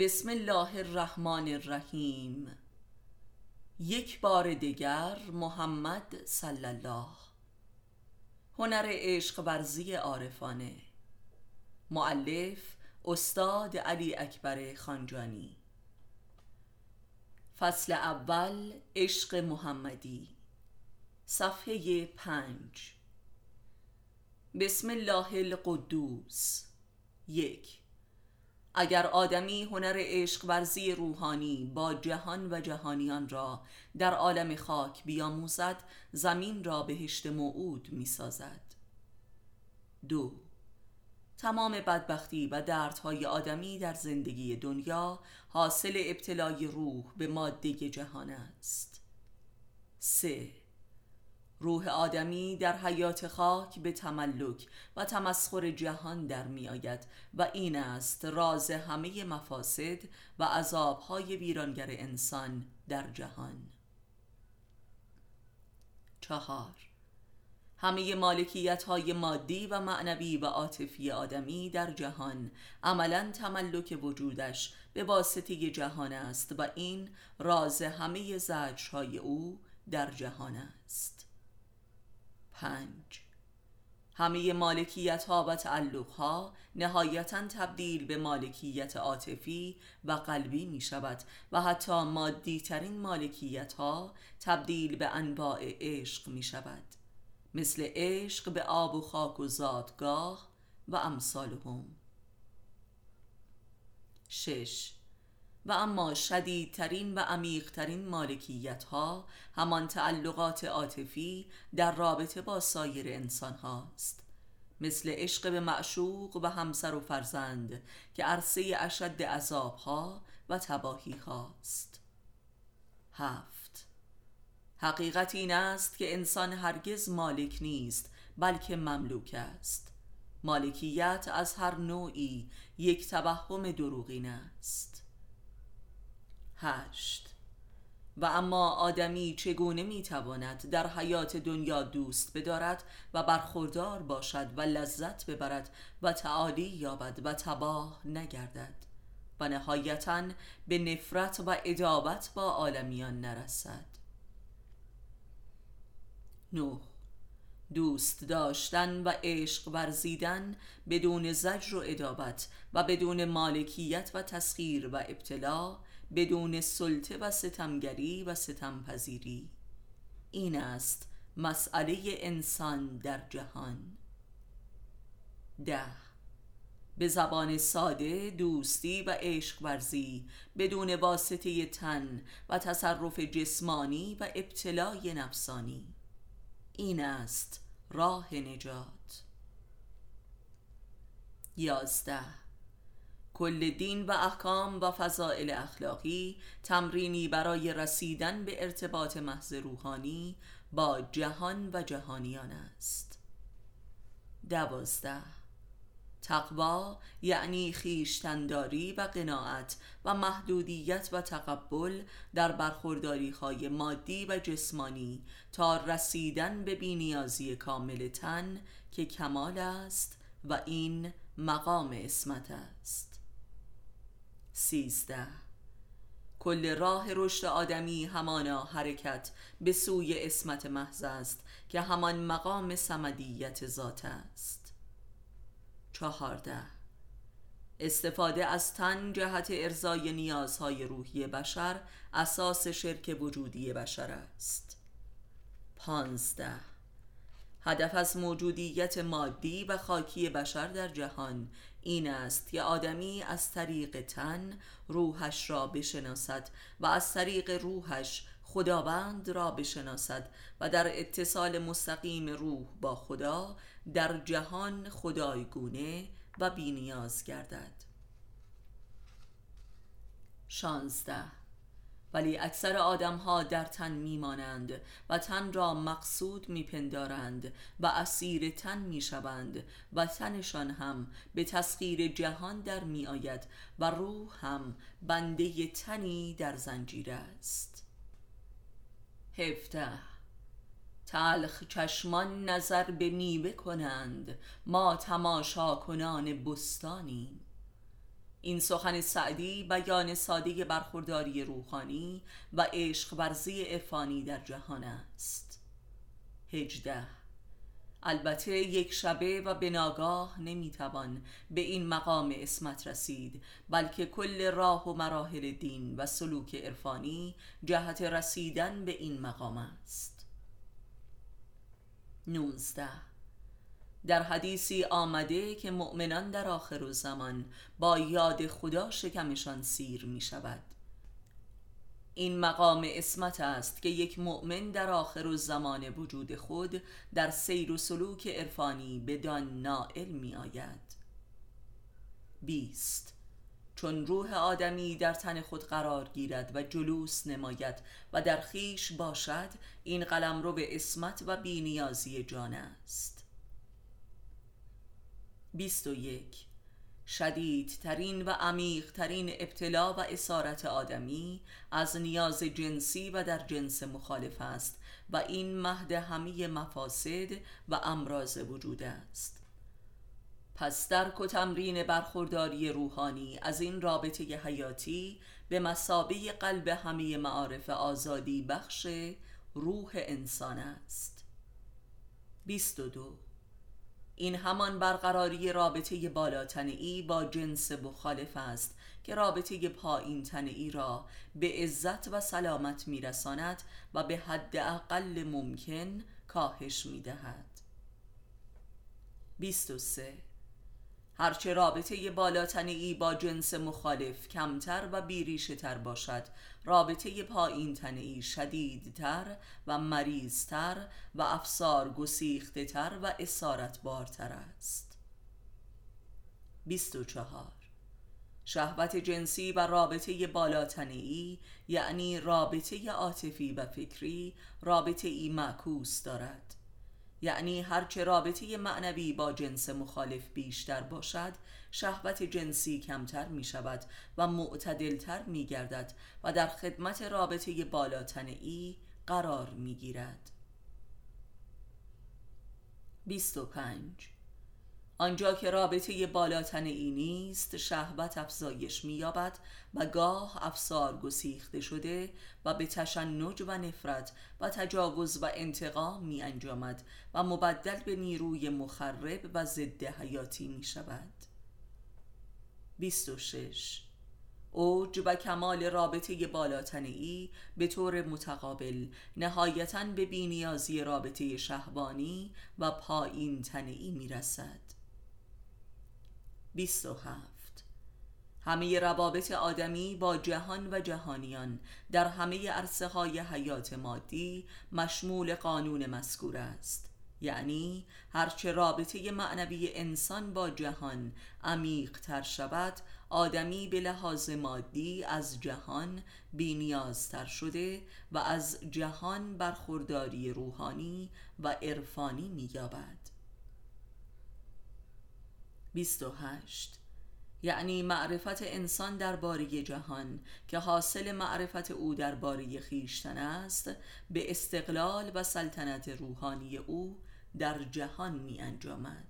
بسم الله الرحمن الرحیم. یک بار دیگر محمد صلی الله. هنر عشق ورزی عارفانه. معلف استاد علی اکبر خانجانی. فصل اول عشق محمدی. صفحه پنج. بسم الله القدوس. یک. اگر آدمی هنر عشق ورزی روحانی با جهان و جهانیان را در عالم خاک بیاموزد زمین را بهشت موعود می سازد دو تمام بدبختی و دردهای آدمی در زندگی دنیا حاصل ابتلای روح به ماده جهان است. سه روح آدمی در حیات خاک به تملک و تمسخر جهان در می آید و این است راز همه مفاسد و عذابهای ویرانگر انسان در جهان. چهار. همه مالکیت های مادی و معنوی و عاطفی آدمی در جهان عملا تملک وجودش به واسطه جهان است و این راز همه زجرهای او در جهان است. پنج. همه مالکیت ها و تعلق ها نهایتا تبدیل به مالکیت عاطفی و قلبی می شود و حتی مادی ترین مالکیت ها تبدیل به انواع عشق می شود. مثل عشق به آب و خاک و زادگاه و امثالهم. شش. و اما شدیدترین و عمیقترین مالکیت ها همان تعلقات عاطفی در رابطه با سایر انسان هاست مثل عشق به معشوق و همسر و فرزند که عرصه اشد عذاب ها و تباهی هاست هفت. حقیقت این است که انسان هرگز مالک نیست بلکه مملوک است. مالکیت از هر نوعی یک توهم دروغین است. هشت. و اما آدمی چگونه می‌تواند در حیات دنیا دوست بدارد و برخوردار باشد و لذت ببرد و تعالی یابد و تباه نگردد؟ و نهایتا به نفرت و ادابت با عالمیان نرسد. نه. دوست داشتن و عشق ورزیدن بدون زجر و ادابت و بدون مالکیت و تسخیر و ابتلا بدون سلطه و ستمگری و ستمپذیری. این است مسئله انسان در جهان. ده. به زبان ساده دوستی و عشق ورزی بدون واسطه تن و تصرف جسمانی و ابتلای نفسانی. این است راه نجات. یازده. کل دین و احکام و فضائل اخلاقی تمرینی برای رسیدن به ارتباط محض روحانی با جهان و جهانیان است. دوازده. تقوا یعنی خیشتنداری و قناعت و محدودیت و تقبل در برخورداری های مادی و جسمانی تا رسیدن به بینیازی کامل تن که کمال است و این مقام اسمت است. سیزده. کل راه رشد آدمی همانا حرکت به سوی اسمت محض است که همان مقام سمدیت ذات است. چهارده. استفاده از تن جهت ارزای نیازهای روحی بشر اساس شرک وجودی بشر است. پانزده. هدف از موجودیت مادی و خاکی بشر در جهان این است که آدمی از طریق تن روحش را بشناسد و از طریق روحش خداوند را بشناسد و در اتصال مستقیم روح با خدا در جهان خدایگونه و بینیاز گردد. شانزده ولی اکثر آدم ها در تن میمانند و تن را مقصود میپندارند و اسیر تن می‌شوند و تنشان هم به تسخیر جهان در میآید و روح هم بنده تنی در زنجیر است. هفته تلخ چشمان نظر به میوه کنند. ما تماشا کنان بستانیم. این سخن سعدی بیان ساده برخورداری روحانی و عشق ورزی عرفانی در جهان است. هجده. البته یک شبه و به ناگاه نمی‌توان به این مقام اسمت رسید بلکه کل راه و مراحل دین و سلوک عرفانی جهت رسیدن به این مقام است. 19 در حدیثی آمده که مؤمنان در آخر زمان با یاد خدا شکمشان سیر می شود این مقام اسمت است که یک مؤمن در آخر زمان وجود خود در سیر و سلوک عرفانی بدان نائل می آید بیست. چون روح آدمی در تن خود قرار گیرد و جلوس نماید و در خیش باشد این قلم رو به اسمت و بینیازی جان است. بیست و یک. شدیدترین و عمیقترین ابتلا و اسارت آدمی از نیاز جنسی و در جنس مخالف است و این مهد همه مفاسد و امراض وجود است. پس درک و تمرین برخورداری روحانی از این رابطه حیاتی به مسابه قلب همه معارف آزادی بخش روح انسان است. 22 این همان برقراری رابطه بالاتنی با جنس مخالف است که رابطه پایین تنعی را به عزت و سلامت میرساند و به حد اقل ممکن کاهش می‌دهد. 23 هرچه رابطه بالاتنی با جنس مخالف کمتر و بیریشه تر باشد. رابطه پایین تنعی شدیدتر و مریضتر و افسار گسیخته تر و اسارت بارتر است 24 شهوت جنسی و رابطه بالاتنی یعنی رابطه عاطفی و فکری رابطه ای معکوس دارد. یعنی هرچه رابطه معنوی با جنس مخالف بیشتر باشد شهوت جنسی کمتر می شود و معتدلتر می گردد و در خدمت رابطه بالاتنعی قرار می گیرد 25 آنجا که رابطه بالاتنعی نیست شهوت افزایش مییابد و گاه افسار گسیخته شده و به تشنج و نفرت و تجاوز و انتقام می انجامد و مبدل به نیروی مخرب و ضد حیاتی می شود 26 اوج و کمال رابطه بالاتنی به طور متقابل نهایتا به بینیازی رابطه شهوانی و پایین تنعی می رسد 27 همه روابط آدمی با جهان و جهانیان در همه عرصه های حیات مادی مشمول قانون مذکور است. یعنی هرچه رابطه معنوی انسان با جهان عمیق تر شود آدمی به لحاظ مادی از جهان بینیازتر شده و از جهان برخورداری روحانی و عرفانی مییابد. 28 یعنی معرفت انسان درباره جهان که حاصل معرفت او درباره خیشتن است به استقلال و سلطنت روحانی او در جهان می انجامد.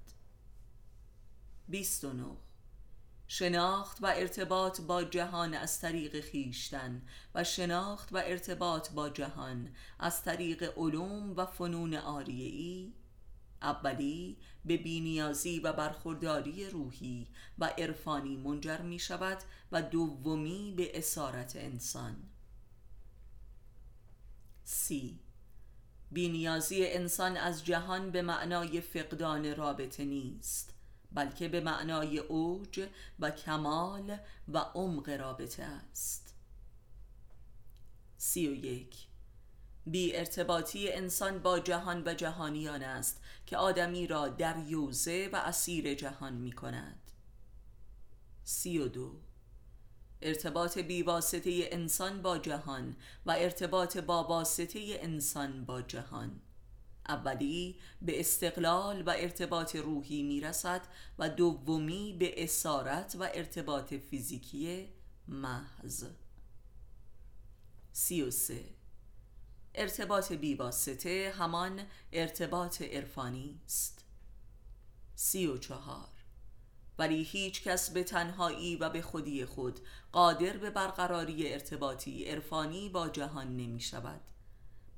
29 شناخت و ارتباط با جهان از طریق خیشتن و شناخت و ارتباط با جهان از طریق علوم و فنون آریه‌ای اولی به بینیازی و برخورداری روحی و عرفانی منجر می شود و دومی به اسارت انسان. سی. بینیازی انسان از جهان به معنای فقدان رابطه نیست بلکه به معنای اوج و کمال و عمق رابطه است. سی و یک. بی ارتباطی انسان با جهان و جهانیان است که آدمی را در یوزه و اسیر جهان می کند. سی و دو. ارتباط بیواسطه انسان با جهان و ارتباط با واسطه انسان با جهان. اولی به استقلال و ارتباط روحی می‌رسد و دومی به اسارت و ارتباط فیزیکی محض. سی و سه. ارتباط بیواسطه همان ارتباط عرفانی است. سی و چهار. ولی هیچ کس به تنهایی و به خودی خود قادر به برقراری ارتباطی عرفانی با جهان نمی شود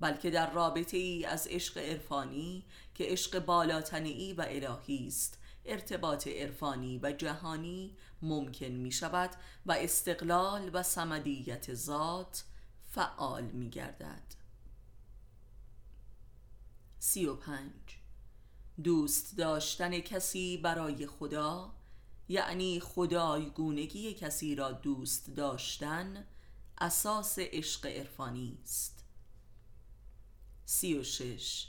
بلکه در رابطه ای از عشق عرفانی که عشق بالاتنی و الهی است ارتباط عرفانی و جهانی ممکن می شود و استقلال و سمدیت ذات فعال می گردد. سی و پنج. دوست داشتن کسی برای خدا یعنی خدایگونگی کسی را دوست داشتن اساس عشق عرفانی است. سی و شش.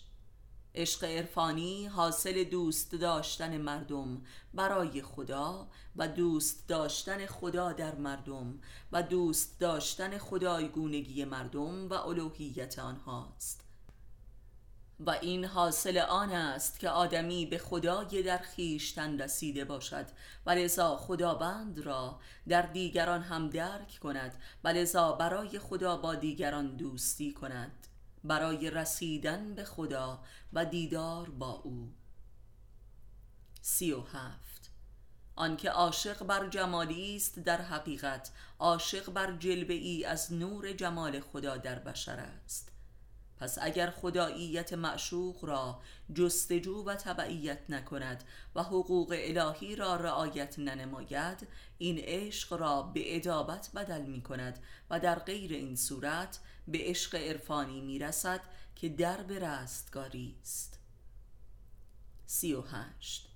عشق عرفانی حاصل دوست داشتن مردم برای خدا و دوست داشتن خدا در مردم و دوست داشتن خدایگونگی مردم و الوهیت آنهاست. و این حاصل آن است که آدمی به خدای در خیشتن رسیده باشد و لذا خداوند را در دیگران هم درک کند و لذا برای خدا با دیگران دوستی کند برای رسیدن به خدا و دیدار با او. سی و هفت. آنکه عاشق بر جمالی است در حقیقت عاشق بر جلبه ای از نور جمال خدا در بشر است. پس اگر خداییت معشوق را جستجو و تبعیت نکند و حقوق الهی را رعایت ننماید این عشق را به ادابت بدل می کند و در غیر این صورت به عشق عرفانی می رسد که درب رستگاری است. سی و هشت.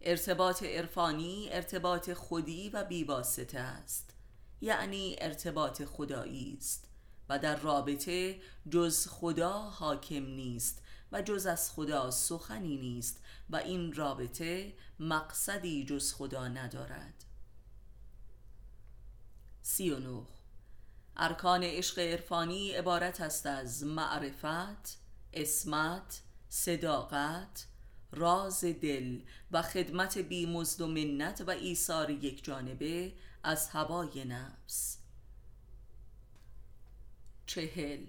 ارتباط عرفانی ارتباط خودی و بیواسطه است. یعنی ارتباط خدایی است. و در رابطه جز خدا حاکم نیست و جز از خدا سخنی نیست و این رابطه مقصدی جز خدا ندارد. سی و نوخ ارکان عشق عرفانی عبارت است از معرفت، اسمت، صداقت، راز دل و خدمت بی و منت و ایثار یک جانبه از هوای نفس. چهل.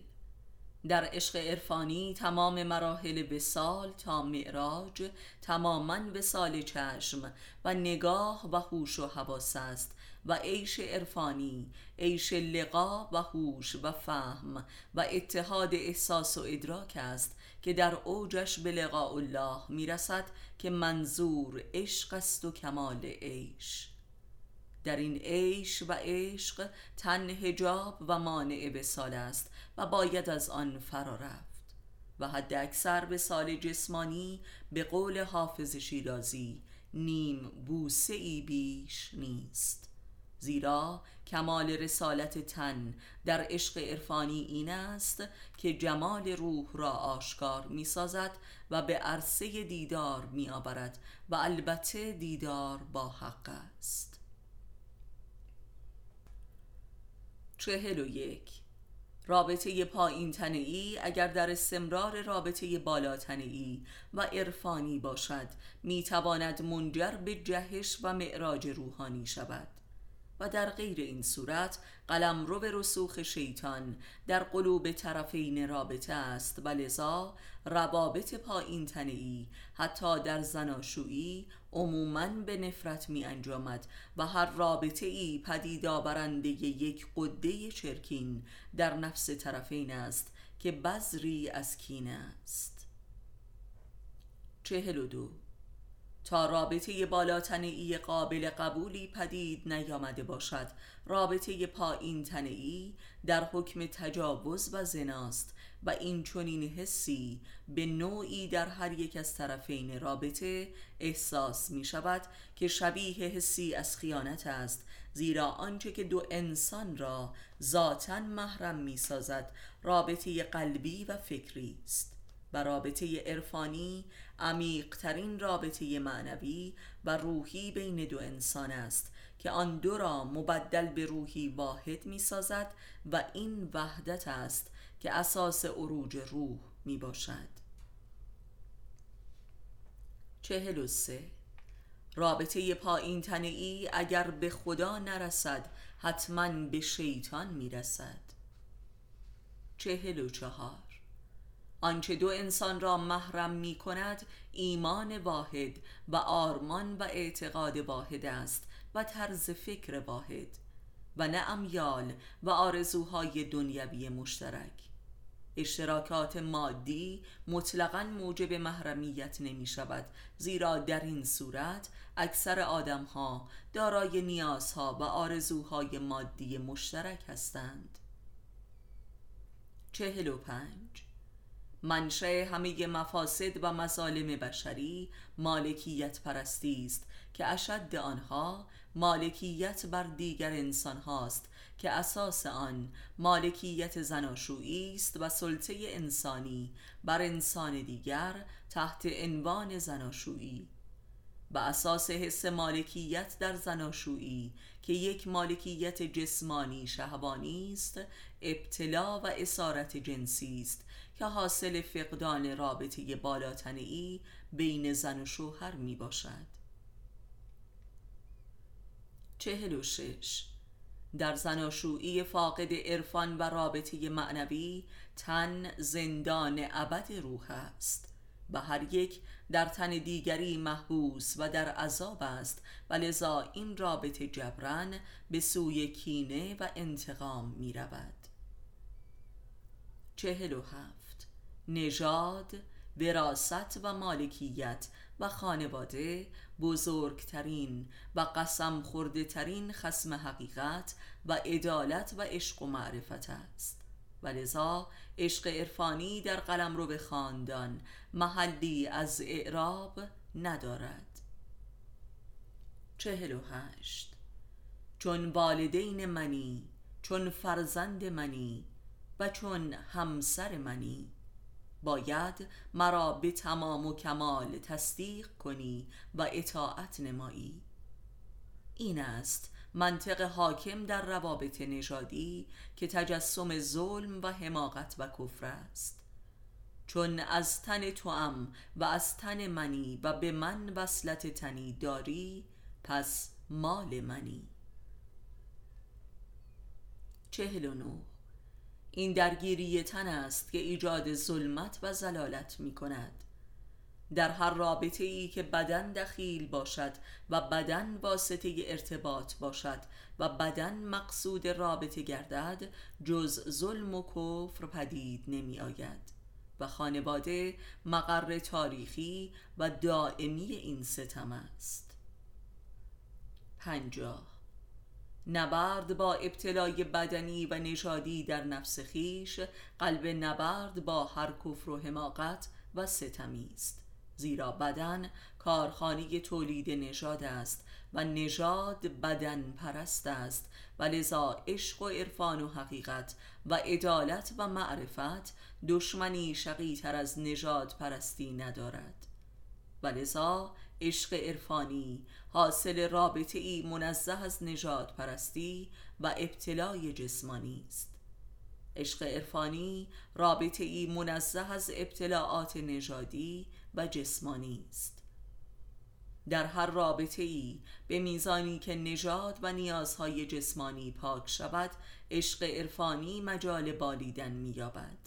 در عشق عرفانی تمام مراحل وسال تا معراج تماما وسال چشم و نگاه و هوش و حواس است. و عیش عرفانی عیش لقا و هوش و فهم و اتحاد احساس و ادراک است که در اوجش به لقاء الله می‌رسد که منظور عشق است و کمال عیش. در این عیش و عشق تن هجاب و مانع به سال است و باید از آن فرا رفت و حد اکثر به سال جسمانی به قول حافظ شیرازی نیم بوسه ای بیش نیست. زیرا کمال رسالت تن در عشق عرفانی این است که جمال روح را آشکار می سازد و به عرصه دیدار می آورد و البته دیدار با حق است. چهل و یک. رابطه پایین ای اگر در استمرار رابطه بالا ای و عرفانی باشد می‌تواند منجر به جهش و معراج روحانی شود. و در غیر این صورت قلم رو به رسوخ شیطان در قلوب طرفین رابطه است و لذا روابط پایین تنهی حتی در زناشویی عموما به نفرت می انجامد و هر رابطه ای پدید آورنده یک قده چرکین در نفس طرفین است که بذری از کینه است. چهل و دو تا رابطه بالاتنهای قابل قبولی پدید نیامده باشد. رابطه پایین تنعی در حکم تجاوز و زناست و این چنین حسی به نوعی در هر یک از طرفین رابطه احساس می شود که شبیه حسی از خیانت است زیرا آنچه که دو انسان را ذاتا محرم می سازد رابطه قلبی و فکری است. و رابطه عرفانی عمیقترین رابطه معنوی و روحی بین دو انسان است که آن دو را مبدل به روحی واحد می سازد و این وحدت است که اساس عروج روح می باشد چهل و سه. رابطه پایین تنعی اگر به خدا نرسد حتما به شیطان می رسد چهل و چهار. آنچه دو انسان را محرم می کند ایمان واحد و آرمان و اعتقاد واحد است و طرز فکر واحد و نه امیال و آرزوهای دنیوی مشترک. اشتراکات مادی مطلقا موجب محرمیت نمی شود زیرا در این صورت اکثر آدم ها دارای نیازها و آرزوهای مادی مشترک هستند. چهل و پنج منشه همه مفاسد و مظالم بشری مالکیت پرستی است که اشد آنها مالکیت بر دیگر انسان هاست که اساس آن مالکیت زناشویی است و سلطه انسانی بر انسان دیگر تحت عنوان زناشویی. به اساس حس مالکیت در زناشویی که یک مالکیت جسمانی شهوانی است ابتلا و اسارت جنسی است که حاصل فقدان رابطه بالاتنی بین زن و شوهر می باشد. چهل و شش. در زناشویی فاقد عرفان و رابطه معنوی تن زندان ابد روح است. و هر یک در تن دیگری محبوس و در عذاب است و لذا این رابطه جبران به سوی کینه و انتقام می رود. چهل و هفت. نژاد وراست و مالکیت و خانواده بزرگترین و قسم خورده ترین خسم حقیقت و عدالت و عشق و معرفت است. و لذا عشق عرفانی در قلم رو به خاندان محلی از اعراب ندارد. چهل و هشت. چون والدین منی چون فرزند منی و چون همسر منی باید مرا به تمام و کمال تصدیق کنی و اطاعت نمایی. این است منطق حاکم در روابط نژادی که تجسم ظلم و حماقت و کفر است. چون از تن توام و از تن منی و به من وصلت تنی داری پس مال منی. چهل و نو این درگیری تن است که ایجاد ظلمت و زلالت می کند در هر رابطه ای که بدن دخیل باشد و بدن واسطه ارتباط باشد و بدن مقصود رابطه گردد جز ظلم و کفر پدید نمی آید و خانواده مقر تاریخی و دائمی این ستم است. پنجاه. نبرد با ابتلای بدنی و نژادی در نفس خیش قلب نبرد با هر کفر و حماقت و ستمی است. زیرا بدن کارخانه تولید نژاد است و نژاد بدن پرست است و لذا عشق و عرفان و حقیقت و عدالت و معرفت دشمنی شقی تر از نژاد پرستی ندارد. و لذا عشق عرفانی حاصل رابطه ای منزه از نژاد پرستی و ابتلای جسمانی است. عشق عرفانی رابطه ای منزه از ابتلاعات نژادی و جسمانی است. در هر رابطه ای به میزانی که نژاد و نیازهای جسمانی پاک شود عشق عرفانی مجال بالیدن مییابد.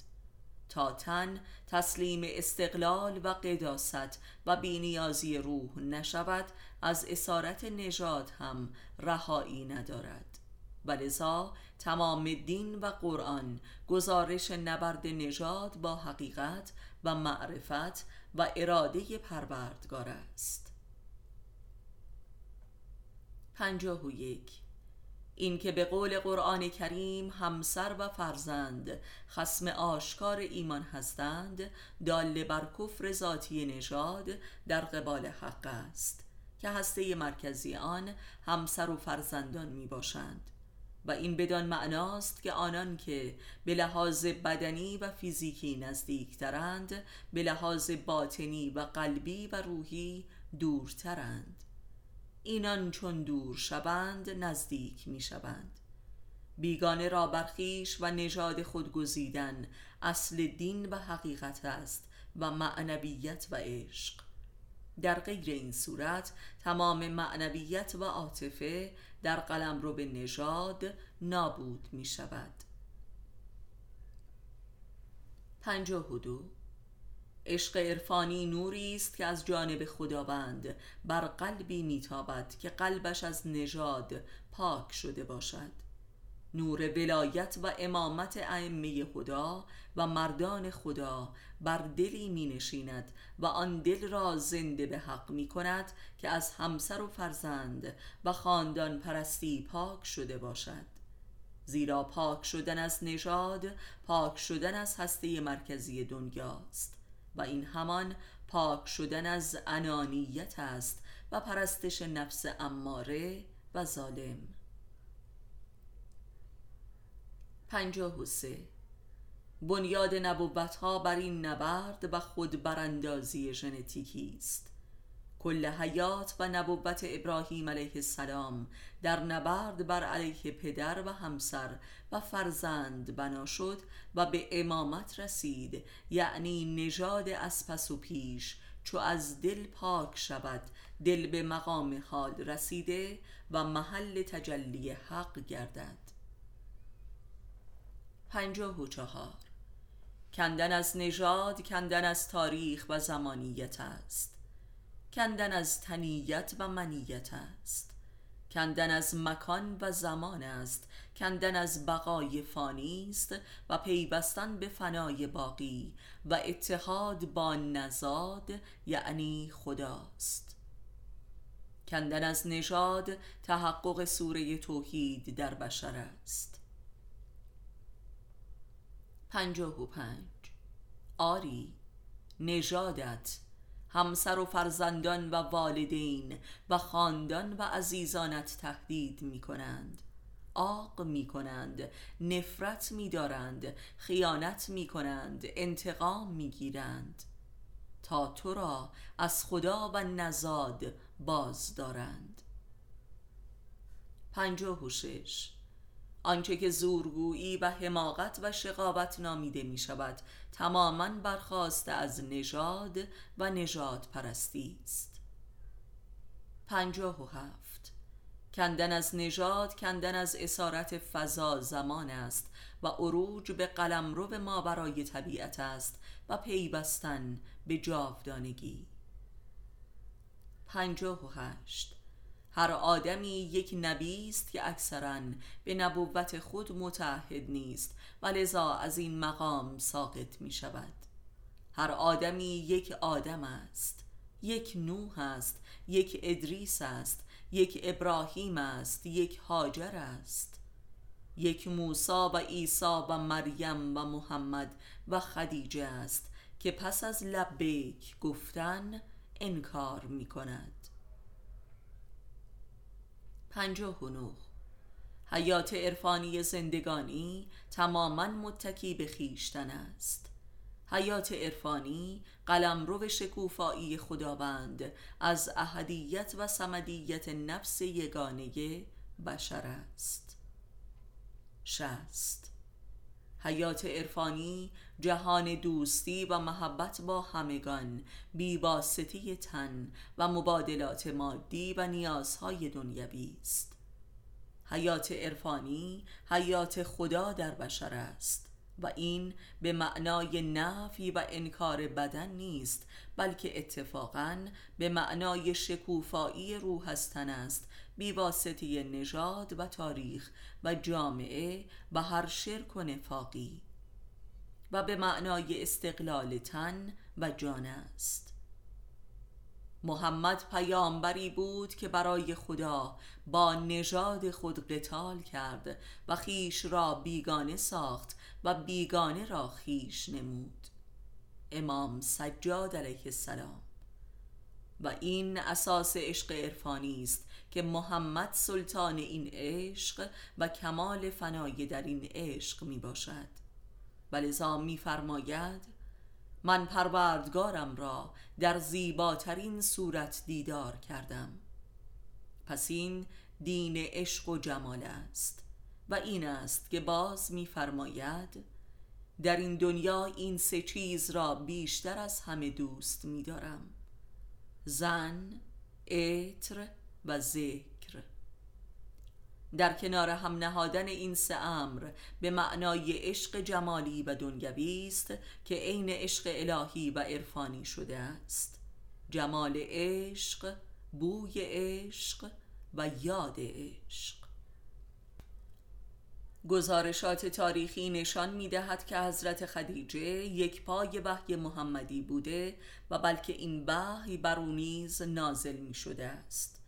تا تن تسلیم استقلال و قداست و بینیازی روح نشود از اسارت نژاد هم رهایی ندارد. و لذا تمام دین و قرآن گزارش نبرد نژاد با حقیقت و معرفت و اراده پروردگار است. پنجاه و یک این که به قول قرآن کریم همسر و فرزند خسم آشکار ایمان هستند دال بر کفر ذاتی نژاد در قبال حق است که هسته مرکزی آن همسر و فرزندان می باشند و این بدان معناست که آنان که به لحاظ بدنی و فیزیکی نزدیکترند به لحاظ باطنی و قلبی و روحی دورترند. اینان چون دور شوند نزدیک می شوند بیگانه را برخیش و نژاد خود گزیدن اصل دین و حقیقت است و معنویت و عشق. در غیر این صورت تمام معنویت و عاطفه در قلم رو به نژاد نابود می شود پنجاه دو عشق عرفانی نوری است که از جانب خداوند بر قلبی میتابد که قلبش از نژاد پاک شده باشد. نور ولایت و امامت ائمه خدا و مردان خدا بر دلی می نشیند و آن دل را زنده به حق می کند که از همسر و فرزند و خاندان پرستی پاک شده باشد. زیرا پاک شدن از نژاد پاک شدن از هسته مرکزی دنیاست. و این همان پاک شدن از انانیت است و پرستش نفس اماره و ظالم. پنجاه و سه. بنیاد نبوت ها بر این نبرد و خود براندازی ژنتیکی است. کل حیات و نبوت ابراهیم علیه السلام در نبرد بر علیه پدر و همسر و فرزند بنا شد و به امامت رسید یعنی نژاد از پس و پیش چو از دل پاک شود دل به مقام حال رسیده و محل تجلی حق گردد. پنجاه و چهار. کندن از نژاد کندن از تاریخ و زمانیت است. کندن از تنیت و منیت است. کندن از مکان و زمان است. کندن از بقای فانی است و پیوستن به فنای باقی و اتحاد با نزاد یعنی خداست. کندن از نژاد تحقق سوره توحید در بشر است. پنجاه و پنج. آری نژادت همسر و فرزندان و والدین و خاندان و عزیزانت تهدید می کنند آق می کنند نفرت می دارند خیانت می کنند انتقام می گیرند تا تو را از خدا و نزاد باز دارند. پنجاه و شش. آنچه که زورگویی و حماقت و شقاوت نامیده می شود تماما برخواسته از نژاد و نژاد پرستی است. پنجاه و هفت. کندن از نژاد کندن از اسارت فضا زمان است و عروج به قلمرو ما برای طبیعت است و پیوستن به جاودانگی. پنجاه و هشت. هر آدمی یک نبی است که اکثرا به نبوت خود متعهد نیست و لذا از این مقام ساقط می شود هر آدمی یک آدم است یک نوح است یک ادریس است یک ابراهیم است یک هاجر است. یک موسا و عیسی و مریم و محمد و خدیجه است که پس از لبیک گفتن انکار می کند پنجاه و نه. حیات عرفانی زندگانی تماما متکی به خیشتن است. حیات عرفانی قلمرو شکوفایی خداوند از احدیت و سمدیت نفس یگانه بشر است. شست حیات عرفانی جهان دوستی و محبت با همگان بیواسطه تن و مبادلات مادی و نیازهای دنیوی است. حیات عرفانی حیات خدا در بشر است و این به معنای نفی و انکار بدن نیست بلکه اتفاقا به معنای شکوفایی روح هستن است بیواسطه نژاد و تاریخ و جامعه و هر شرک و نفاقی و به معنای استقلال تن و جان است. محمد پیامبری بود که برای خدا با نژاد خود قتال کرد و خیش را بیگانه ساخت و بیگانه را خیش نمود. امام سجاد علیه السلام. و این اساس عشق عرفانی است که محمد سلطان این عشق و کمال فنای در این عشق می باشد. و می فرماید من پروردگارم را در زیباترین صورت دیدار کردم. پس این دین عشق و جمال است و این است که باز میفرماید در این دنیا این سه چیز را بیشتر از همه دوست می‌دارم زن، عطر و ذکر. در کنار هم نهادن این سه امر به معنای عشق جمالی و دنیوی است که عین عشق الهی و عرفانی شده است. جمال عشق بوی عشق و یاد عشق. گزارشات تاریخی نشان می دهد که حضرت خدیجه یک پای وحی محمدی بوده و بلکه این وحی بر نیز نازل می شده است.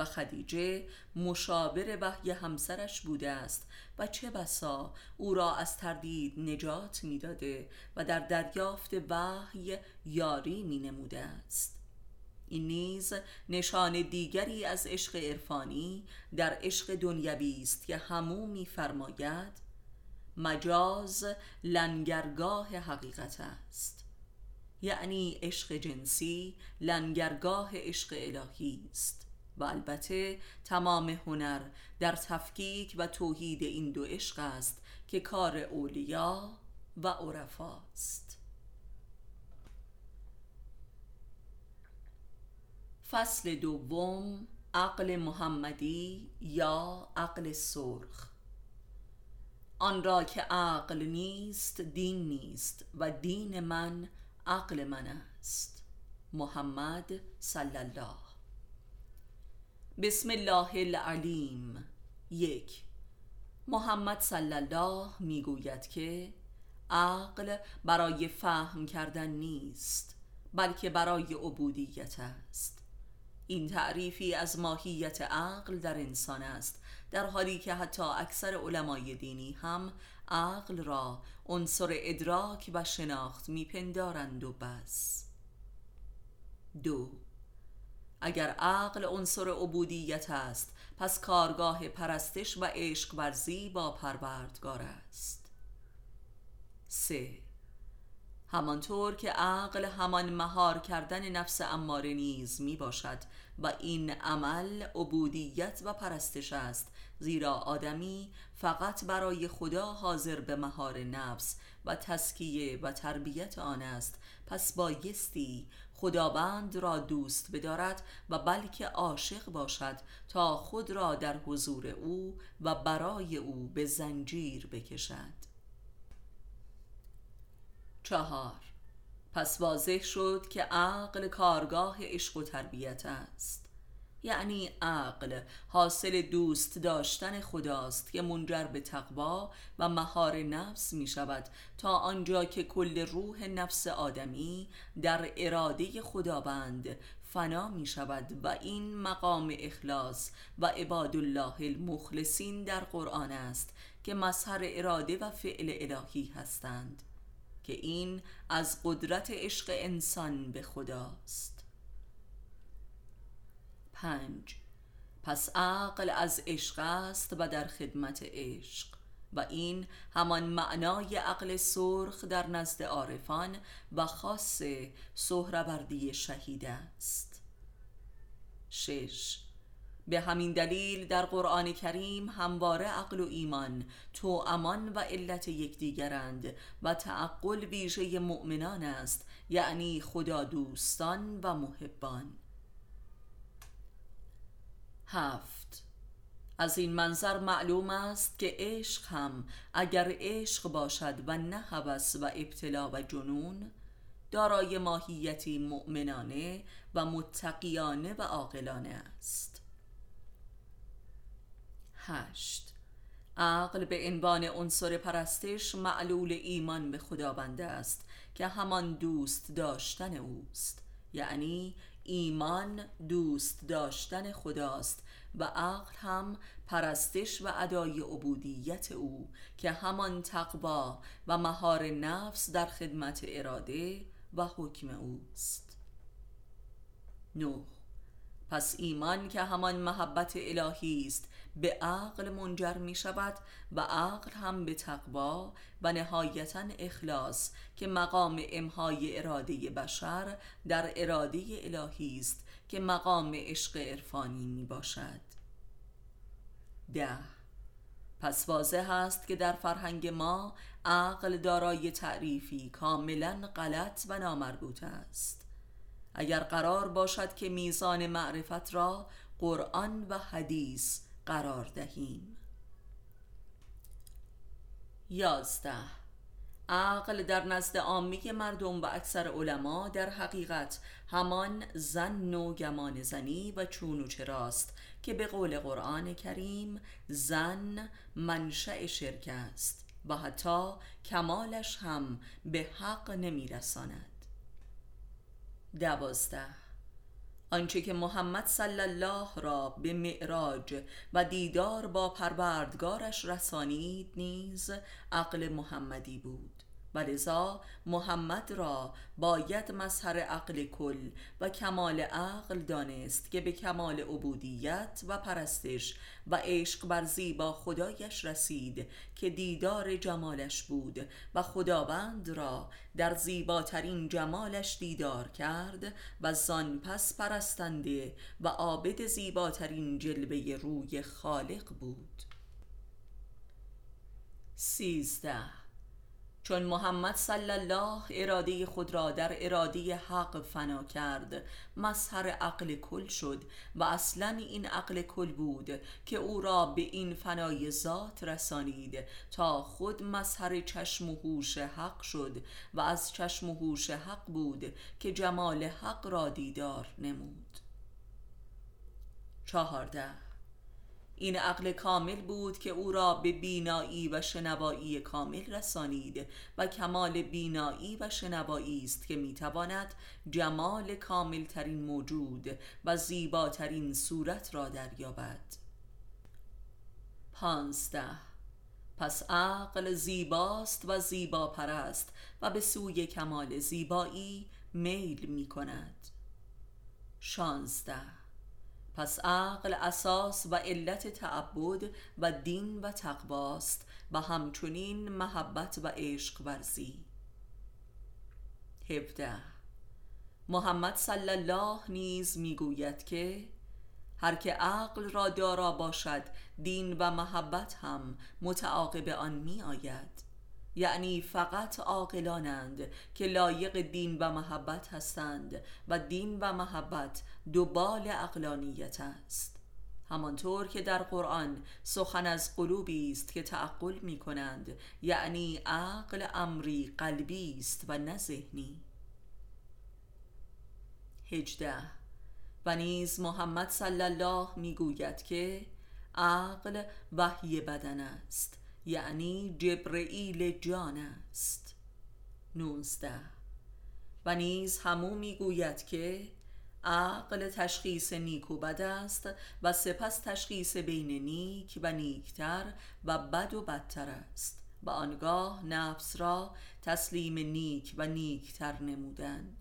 و خدیجه مشاور وحی همسرش بوده است و چه بسا او را از تردید نجات می‌داده و در دریافت وحی یاری می نموده است. این نیز نشان دیگری از عشق عرفانی در عشق دنیوی است که همو میفرماید مجاز لنگرگاه حقیقت است. یعنی عشق جنسی لنگرگاه عشق الهی است. و البته تمام هنر در تفکیک و توحید این دو عشق است که کار اولیا و عرفاست فصل دوم عقل محمدی یا عقل سرخ. آن را که عقل نیست دین نیست و دین من عقل من است. محمد صلی الله بسم الله العلیم. یک. محمد صلی الله می‌گوید که عقل برای فهم کردن نیست بلکه برای عبودیت است. این تعریفی از ماهیت عقل در انسان است در حالی که حتی اکثر علمای دینی هم عقل را عنصر ادراک و شناخت میپندارند و بس. دو. اگر عقل عنصر عبودیت است پس کارگاه پرستش و عشق ورزی با پروردگار است. سه. همانطور که عقل همان مهار کردن نفس اماره نیز می باشد و این عمل عبودیت و پرستش است زیرا آدمی فقط برای خدا حاضر به مهار نفس و تسکیه و تربیت آن است پس بایستی خداوند را دوست بدارد و بلکه عاشق باشد تا خود را در حضور او و برای او به زنجیر بکشد. چهار. پس واضح شد که عقل کارگاه عشق و تربیت است. یعنی عقل حاصل دوست داشتن خداست که منجر به تقوا و مهار نفس می شود تا آنجا که کل روح نفس آدمی در اراده خداوند فنا می شود و این مقام اخلاص و عباد الله المخلصین در قرآن است که مظهر اراده و فعل الهی هستند که این از قدرت عشق انسان به خداست. پنج. پس عقل از عشق است و در خدمت عشق. و این همان معنای عقل سرخ در نزد عارفان و خاص سهروردی شهید است. شش. به همین دلیل در قرآن کریم همواره عقل و ایمان تو امان و علت یکدیگرند و تعقل ویژه مؤمنان است یعنی خدا دوستان و محبان. هفت. از این منظر معلوم است که عشق هم اگر عشق باشد و نه هوس و ابتلا و جنون دارای ماهیتی مؤمنانه و متقیانه و عاقلانه است. هشت. عقل به عنوان عنصر پرستش معلول ایمان به خداوند است که همان دوست داشتن اوست. یعنی ایمان دوست داشتن خداست و عقل هم پرستش و ادای عبودیت او که همان تقوا و مهار نفس در خدمت اراده و حکم اوست. نو پس ایمان که همان محبت الهی است به عقل منجر می شود و عقل هم به تقوا و نهایتا اخلاص که مقام امهای اراده بشر در اراده الهی است که مقام عشق عرفانی می باشد ده. پس واضح است که در فرهنگ ما عقل دارای تعریفی کاملا غلط و نامربوط است. اگر قرار باشد که میزان معرفت را قرآن و حدیث قرار دهیم. یازده. عقل در نزد عامه مردم و اکثر علما در حقیقت همان زن و گمان زنی و چون و چراست که به قول قرآن کریم زن منشأ شرک است و حتی کمالش هم به حق نمیرساند. دوازده. آنچه که محمد صلی الله را به معراج و دیدار با پروردگارش رسانید نیز عقل محمدی بود. و محمد را باید مظهر عقل کل و کمال عقل دانست که به کمال عبودیت و پرستش و عشق بر زیبا خدایش رسید که دیدار جمالش بود و خداوند را در زیباترین جمالش دیدار کرد و زان پس پرستنده و عابد زیباترین جلوه روی خالق بود. سیزده چون محمد صلی الله اراده خود را در اراده حق فنا کرد. مظهر عقل کل شد و اصلا این عقل کل بود که او را به این فنای ذات رسانید تا خود مظهر چشم و هوش حق شد و از چشم و هوش حق بود که جمال حق را دیدار نمود. چهارده این عقل کامل بود که او را به بینایی و شنوایی کامل رسانید و کمال بینایی و شنوایی است که می‌تواند جمال کامل ترین موجود و زیباترین صورت را دریابد. پانزده. پس عقل زیباست و زیبا پرست و به سوی کمال زیبایی میل می کند شانزده. پس عقل اساس و علت تعبد و دین و تقواست و همچنین محبت و عشق ورزی. هفته محمد صلی الله نیز می‌گوید که هر که عقل را دارا باشد دین و محبت هم متعاقب آن می آید یعنی فقط عاقلانند که لایق دین و محبت هستند و دین و محبت دوبال اقلانیت است. همانطور که در قرآن سخن از قلوبی است که تعقل می کنند یعنی عقل امری قلبی است و نه ذهنی. هجده. و نیز محمد صلی الله می گوید که عقل وحی بدن است. یعنی جبرئیل جان است. نوزده و نیز همو می‌گوید که عقل تشخیص نیک و بد است و سپس تشخیص بین نیک و نیکتر و بد و بدتر است و آنگاه نفس را تسلیم نیک و نیکتر نمودن.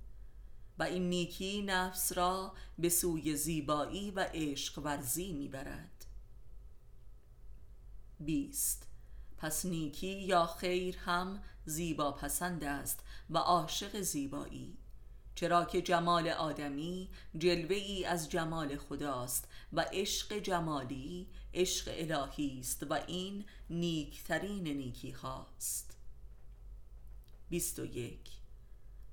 و این نیکی نفس را به سوی زیبایی و عشق ورزی می‌برد. بیست. پس نیکی یا خیر هم زیبا پسند است و عاشق زیبایی. چرا که جمال آدمی جلوه ای از جمال خداست و عشق جمالی عشق الهی است و این نیکترین نیکی هاست 21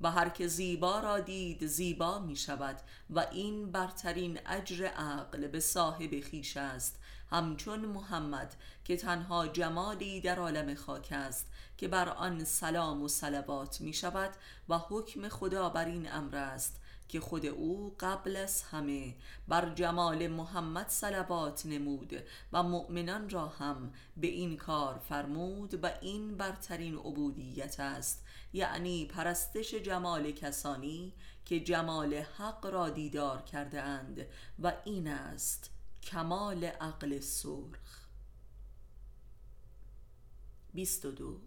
و هر که زیبا را دید زیبا می شود و این برترین اجر عقل به صاحب خیش است همچون محمد که تنها جمالی در عالم خاک است که بر آن سلام و صلوات می شود و حکم خدا بر این امر است که خود او قبل از همه بر جمال محمد صلوات نمود و مؤمنان را هم به این کار فرمود و این برترین عبودیت است یعنی پرستش جمال کسانی که جمال حق را دیدار کرده اند و این است کمال عقل سرخ. 22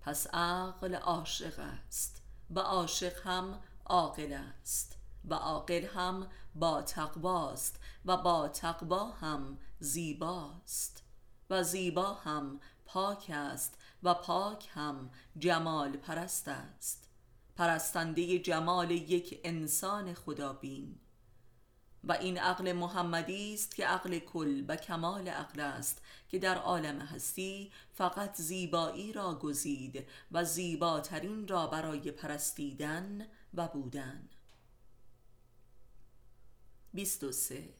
پس عقل عاشق است. و عاشق هم عاقل است. و عاقل هم با تقواست و با تقوا هم زیباست و زیبا هم پاک است. و پاک هم جمال پرست است. پرستنده جمال یک انسان خدابین. و این عقل محمدی است که عقل کل و کمال عقل است که در عالم هستی فقط زیبایی را گزید و زیباترین را برای پرستیدن و بودن. 23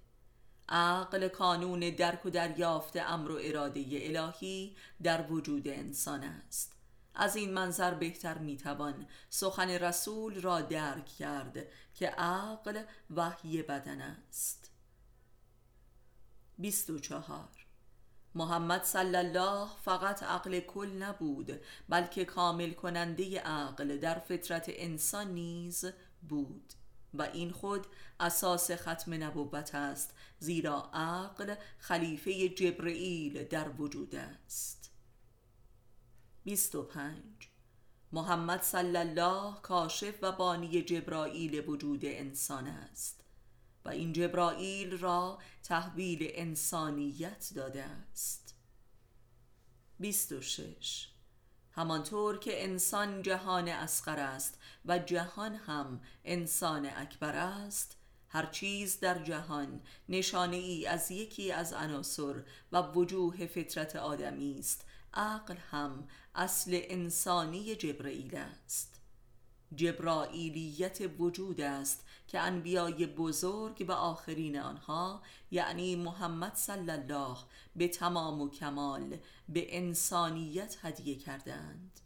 عقل کانون درک و دریافت امر و اراده الهی در وجود انسان است. از این منظر بهتر می‌توان سخن رسول را درک کرد که عقل وحی بدن است. 24 محمد صلی الله فقط عقل کل نبود بلکه کامل کننده عقل در فطرت انسان نیز بود و این خود اساس ختم نبوت است زیرا عقل خلیفه جبرئیل در وجود است. 25 محمد صلی الله کاشف و بانی جبرائیل وجود انسان است و این جبرائیل را تحویل انسانیت داده است. 26 همانطور که انسان جهان اسقر است و جهان هم انسان اکبر است هر چیز در جهان نشانه ای از یکی از عناصر و وجوه فطرت آدمی است عقل هم اصل انسانی جبرئیل است. جبرائیلیت وجود است که انبیای بزرگ و آخرین آنها یعنی محمد صلی الله به تمام و کمال به انسانیت هدیه کردند.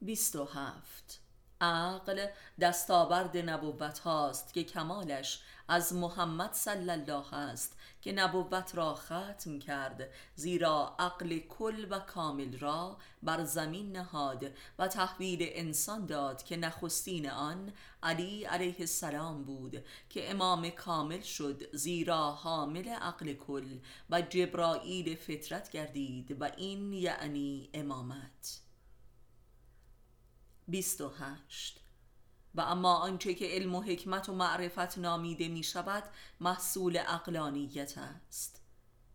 27 عقل دستاورد نبوت هاست که کمالش از محمد صلی الله است که نبوت را ختم کرد زیرا عقل کل و کامل را بر زمین نهاد و تحویل انسان داد که نخستین آن علی علیه السلام بود که امام کامل شد زیرا حامل عقل کل و جبرائیل فطرت گردید و این یعنی امامت. 28 و اما آنچه که علم و حکمت و معرفت نامیده می شود محصول اقلانیت است.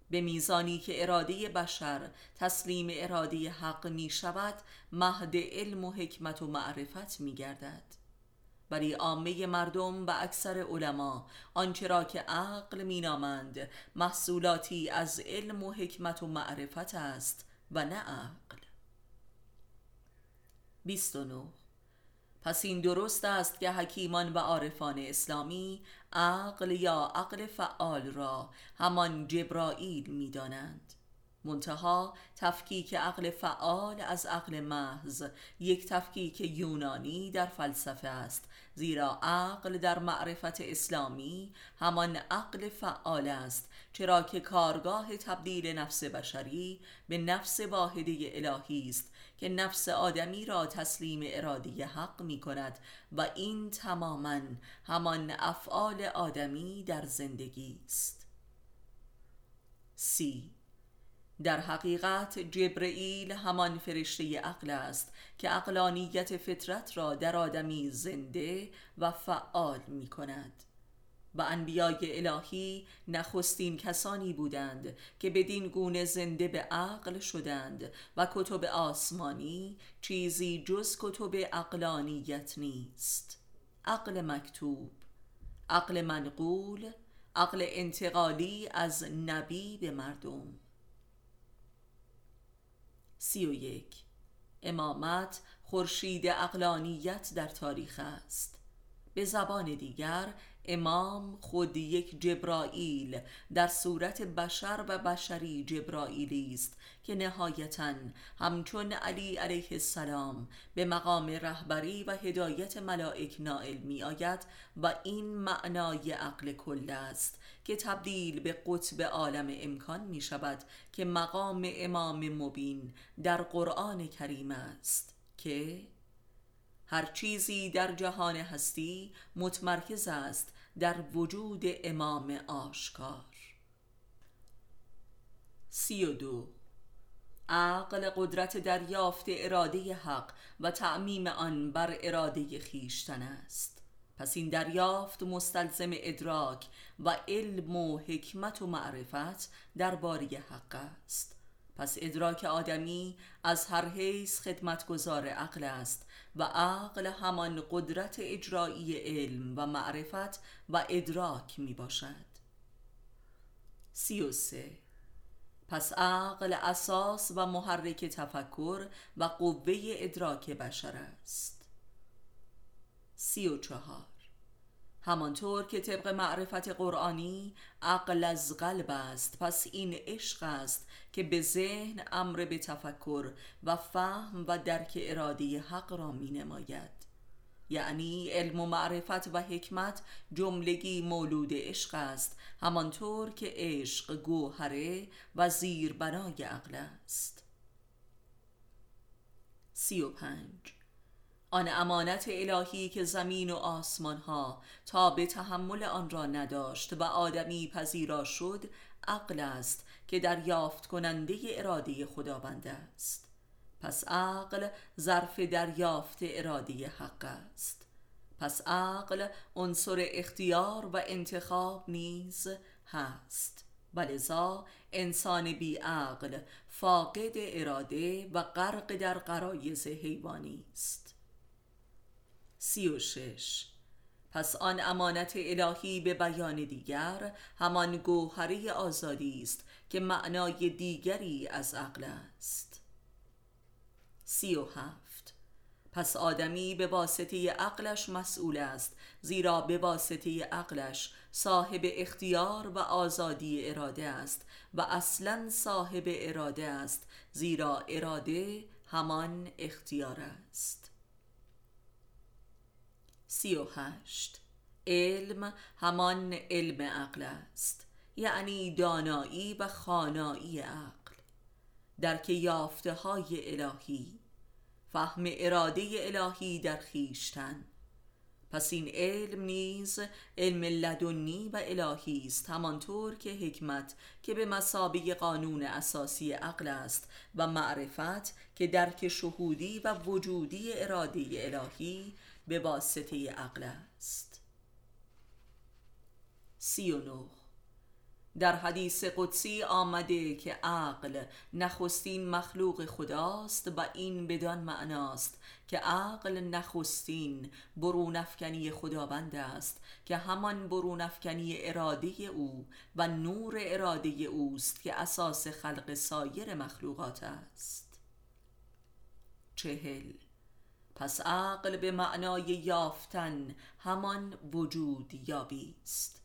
به میزانی که اراده بشر تسلیم اراده حق می شود مهد علم و حکمت و معرفت می گردد ولی عامه مردم و اکثر علما آنچه را که عقل مینامند محصولاتی از علم و حکمت و معرفت است و نه عقل. 29 پس این درست است که حکیمان و عارفان اسلامی عقل یا عقل فعال را همان جبرائیل می دانند منتها تفکیک عقل فعال از عقل محض یک تفکیک یونانی در فلسفه است زیرا عقل در معرفت اسلامی همان عقل فعال است چرا که کارگاه تبدیل نفس بشری به نفس واحده الهی است که نفس آدمی را تسلیم اراده حق می کند و این تماما همان افعال آدمی در زندگی است. سی. در حقیقت جبرئیل همان فرشته عقل است که اقلانیت فطرت را در آدمی زنده و فعال می کند و انبیای الهی نخستین کسانی بودند که بدین گونه زنده به عقل شدند و کتب آسمانی چیزی جز کتب اقلانیت نیست. عقل مکتوب عقل منقول عقل انتقالی از نبی به مردم. سی و یک. امامت خورشید اقلانیت در تاریخ است. به زبان دیگر امام خود یک جبرائیل در صورت بشر و بشری جبرائیلی است که نهایتا همچون علی علیه السلام به مقام رهبری و هدایت ملائک نائل می آید و این معنای عقل کل است که تبدیل به قطب عالم امکان می شود که مقام امام مبین در قرآن کریم است که هر چیزی در جهان هستی متمرکز است در وجود امام آشکار. سی و دو. عقل قدرت دریافت اراده حق و تعمیم آن بر اراده خیشتن است. پس این دریافت مستلزم ادراک و علم و حکمت و معرفت درباره حق است. پس ادراک آدمی از هر حیث خدمتگزار عقل است و عقل همان قدرت اجرایی علم و معرفت و ادراک می باشد سی و سه. پس عقل اساس و محرک تفکر و قوه ادراک بشر است. سی و چهار. همانطور که طبق معرفت قرآنی عقل از قلب است پس این عشق است که به ذهن امر به تفکر و فهم و درک اراده حق را می نماید یعنی علم و معرفت و حکمت جملگی مولود عشق است همانطور که عشق گوهره و زیربنای عقل است. سی و پنج آن امانت الهی که زمین و آسمان ها تا به تحمل آن را نداشت و آدمی پذیرا شد عقل است که دریافت کننده اراده خداوند است. پس عقل ظرف دریافت اراده حق است. پس عقل عنصر اختیار و انتخاب نیز هست. ولذا انسان بی عقل فاقد اراده و غرق در قرایز حیوانی است. سی و شش. پس آن امانت الهی به بیان دیگر همان گوهره آزادی است که معنای دیگری از عقل است. سی و هفت. پس آدمی به واسطه عقلش مسئول است زیرا به واسطه عقلش صاحب اختیار و آزادی اراده است و اصلا صاحب اراده است زیرا اراده همان اختیار است. سی و هشت. علم همان علم عقل است یعنی دانایی و خانایی عقل. درک یافته های الهی فهم اراده الهی در خیشتن پس این علم نیز علم لدنی و الهی است همانطور که حکمت که به مسابه قانون اساسی عقل است و معرفت که درک شهودی و وجودی اراده الهی به واسطه عقل است. سی و نو در حدیث قدسی آمده که عقل نخستین مخلوق خداست و این بدان معناست که عقل نخستین برونفکنی خداوند است که همان برونفکنی اراده او و نور اراده اوست که اساس خلق سایر مخلوقات است. چهل. پس عقل به معنای یافتن همان وجود یابی است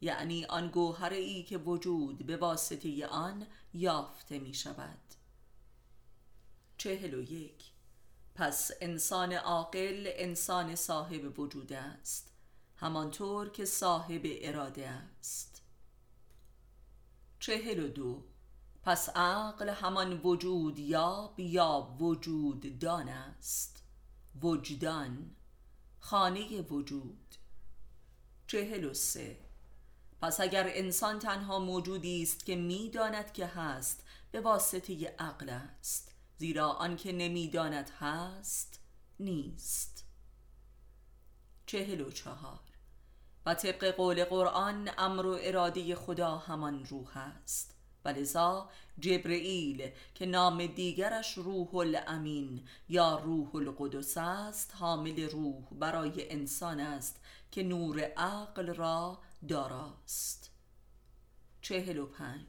یعنی آن گوهره ای که وجود به واسطه آن یافته می شود چهل و یک. پس انسان عاقل انسان صاحب وجود است. همانطور که صاحب اراده است. چهل و دو. پس عقل همان وجود یا یا وجود دان است. وجدان خانه وجود. چهل و سه. پس اگر انسان تنها موجودی است که می‌داند که هست به واسطه عقل است. زیرا آنکه نمی‌داند هست نیست. چهل و چهار. و طبق قول قرآن امر و اراده خدا همان روح است. ولذا جبرئیل که نام دیگرش روح الامین یا روح القدس است حامل روح برای انسان است که نور عقل را داراست. چهل و پنج.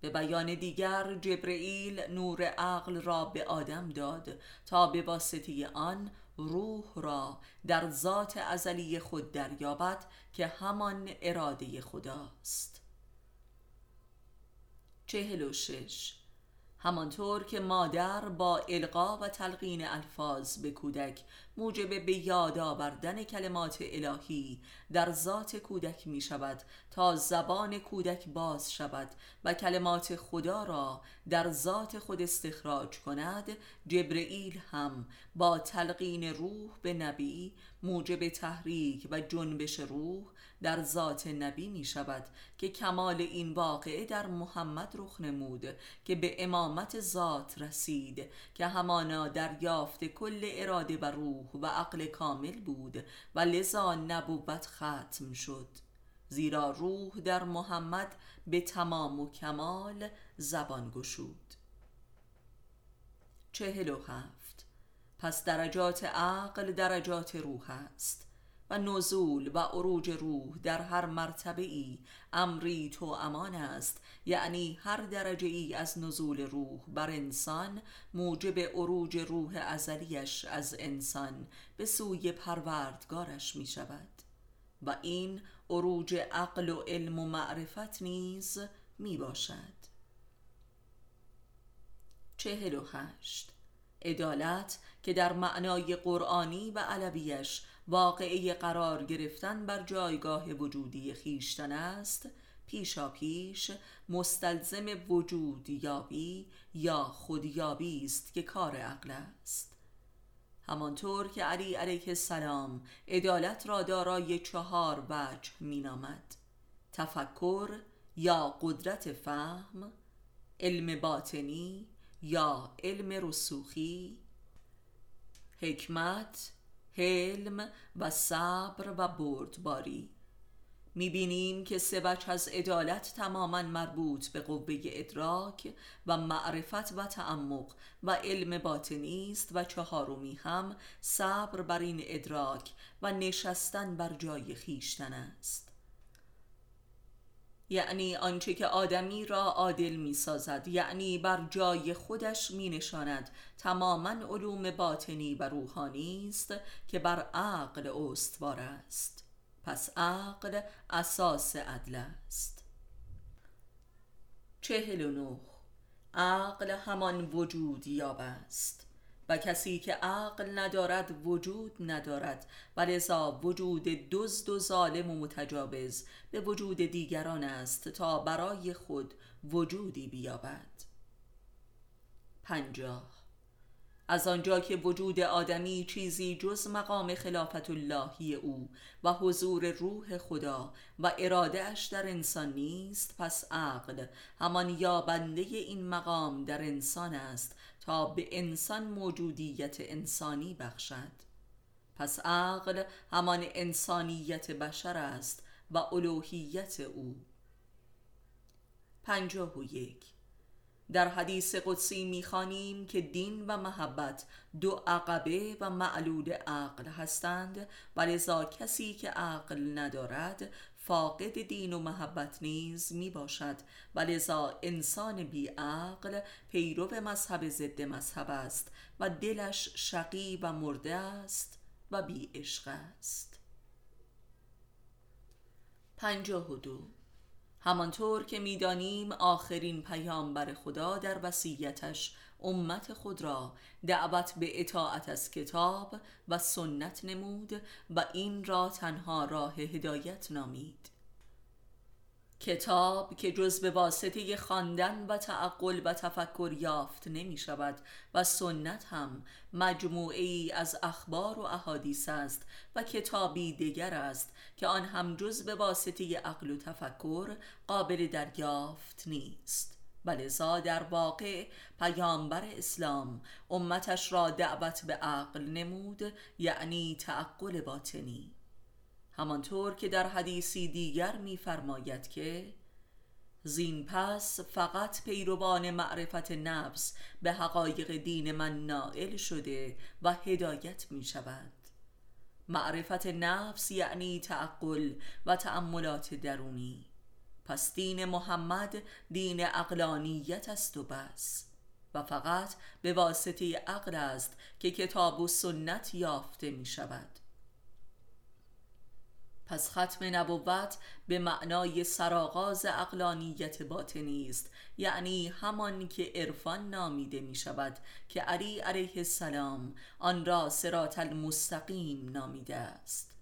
به بیان دیگر جبرئیل نور عقل را به آدم داد تا به واسطه آن روح را در ذات ازلی خود دریابد که همان اراده خداست. چهل و شش. همانطور که مادر با القا و تلقین الفاظ به کودک موجب به یاد آوردن کلمات الهی در ذات کودک می شود تا زبان کودک باز شود و کلمات خدا را در ذات خود استخراج کند جبرئیل هم با تلقین روح به نبی موجب تحریک و جنبش روح در ذات نبی می شود که کمال این واقعه در محمد رخ نمود که به امامت ذات رسید که همانا دریافت کل اراده و روح و عقل کامل بود و لذا نبوت ختم شد. زیرا روح در محمد به تمام و کمال زبان گشود. چهل و هفت. پس درجات عقل درجات روح است. و نزول و عروج روح در هر مرتبه ای امری تو امان است یعنی هر درجه ای از نزول روح بر انسان موجب عروج روح ازلیش از انسان به سوی پروردگارش می شود و این عروج عقل و علم و معرفت نیز می باشد چهل و هشت. عدالت که در معنای قرآنی و علویش واقعه قرار گرفتن بر جایگاه وجودی خیشتن است پیشا پیش مستلزم وجود یابی یا خودیابی است که کار عقل است. همانطور که علی علیه السلام عدالت را دارای چهار وجه مینامد تفکر یا قدرت فهم علم باطنی یا علم رسوخی حکمت حلم و صبر و بردباری. می‌بینیم که سه از عدالت تماما مربوط به قوه ادراک و معرفت و تعمق و علم باطنی است و چهارمی هم صبر بر این ادراک و نشستن بر جای خیشتن است. یعنی آنچه که آدمی را عادل می سازد یعنی بر جای خودش می نشاند تماما علوم باطنی و روحانی است که بر عقل استوار است. پس عقل اساس عدل است. چهل و نه. عقل همان وجود یاب است. و کسی که عقل ندارد وجود ندارد. و لذا وجود دزد و ظالم و متجاوز به وجود دیگران است تا برای خود وجودی بیابد. پنجاه. از آنجا که وجود آدمی چیزی جز مقام خلافت اللهی او و حضور روح خدا و ارادهش در انسان نیست پس عقل همان یابنده این مقام در انسان است تا به انسان موجودیت انسانی بخشد. پس عقل همان انسانیت بشر است و الوهیت او. پنجاه و یک. در حدیث قدسی می‌خوانیم که دین و محبت دو عقبه و معلول عقل هستند و لذا کسی که عقل ندارد فاقد دین و محبت نیز می باشد. و لذا انسان بی عقل پیرو مذهب ضد مذهب است و دلش شقی و مرده است و بی عشق است. پنجاه و دو. همانطور که می‌دانیم آخرین پیامبر خدا در وصیتش امت خود را دعوت به اطاعت از کتاب و سنت نمود و این را تنها راه هدایت نامید. کتاب که جز به واسطه خواندن و تعقل و تفکر یافت نمی شود و سنت هم مجموعه ای از اخبار و احادیث است و کتابی دیگر است که آن هم جز به واسطه عقل و تفکر قابل دریافت نیست. ولذا در واقع پیامبر اسلام. امتش را دعوت به عقل نمود یعنی تعقل باطنی. همانطور که در حدیثی دیگر میفرماید که زین پس فقط پیروان معرفت نفس به حقایق دین من نائل شده و هدایت می شود معرفت نفس یعنی تعقل و تأملات درونی. پس دین محمد دین اقلانیت است و بس. و فقط به واسطه عقل است که کتاب و سنت یافته می شود. پس ختم نبوت به معنای سراغاز اقلانیت باطنی است. یعنی همان که عرفان نامیده می شود که علی علیه السلام آن را سرات المستقیم نامیده است.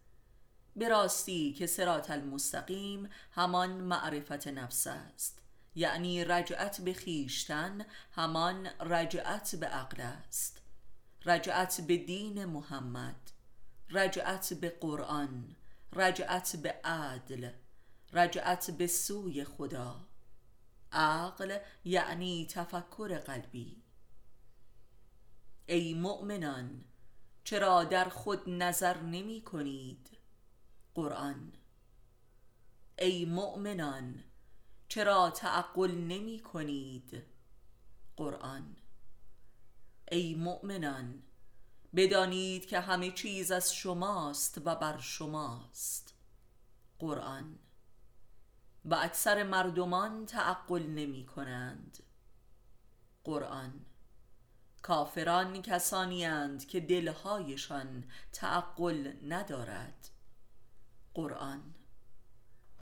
به راستی که سرات المستقیم همان معرفت نفس است. یعنی رجعت به خیشتن همان رجعت به عقل است. رجعت به دین محمد رجعت به قرآن رجعت به عدل رجعت به سوی خدا. عقل یعنی تفکر قلبی. ای مؤمنان چرا در خود نظر نمی کنید؟ قرآن. ای مؤمنان چرا تعقل نمی کنید؟ قرآن. ای مؤمنان بدانید که همه چیز از شماست و بر شماست. قرآن. و اکثر مردمان تعقل نمی کنند. قرآن. کافران کسانی اند که دلهایشان تعقل ندارد. قرآن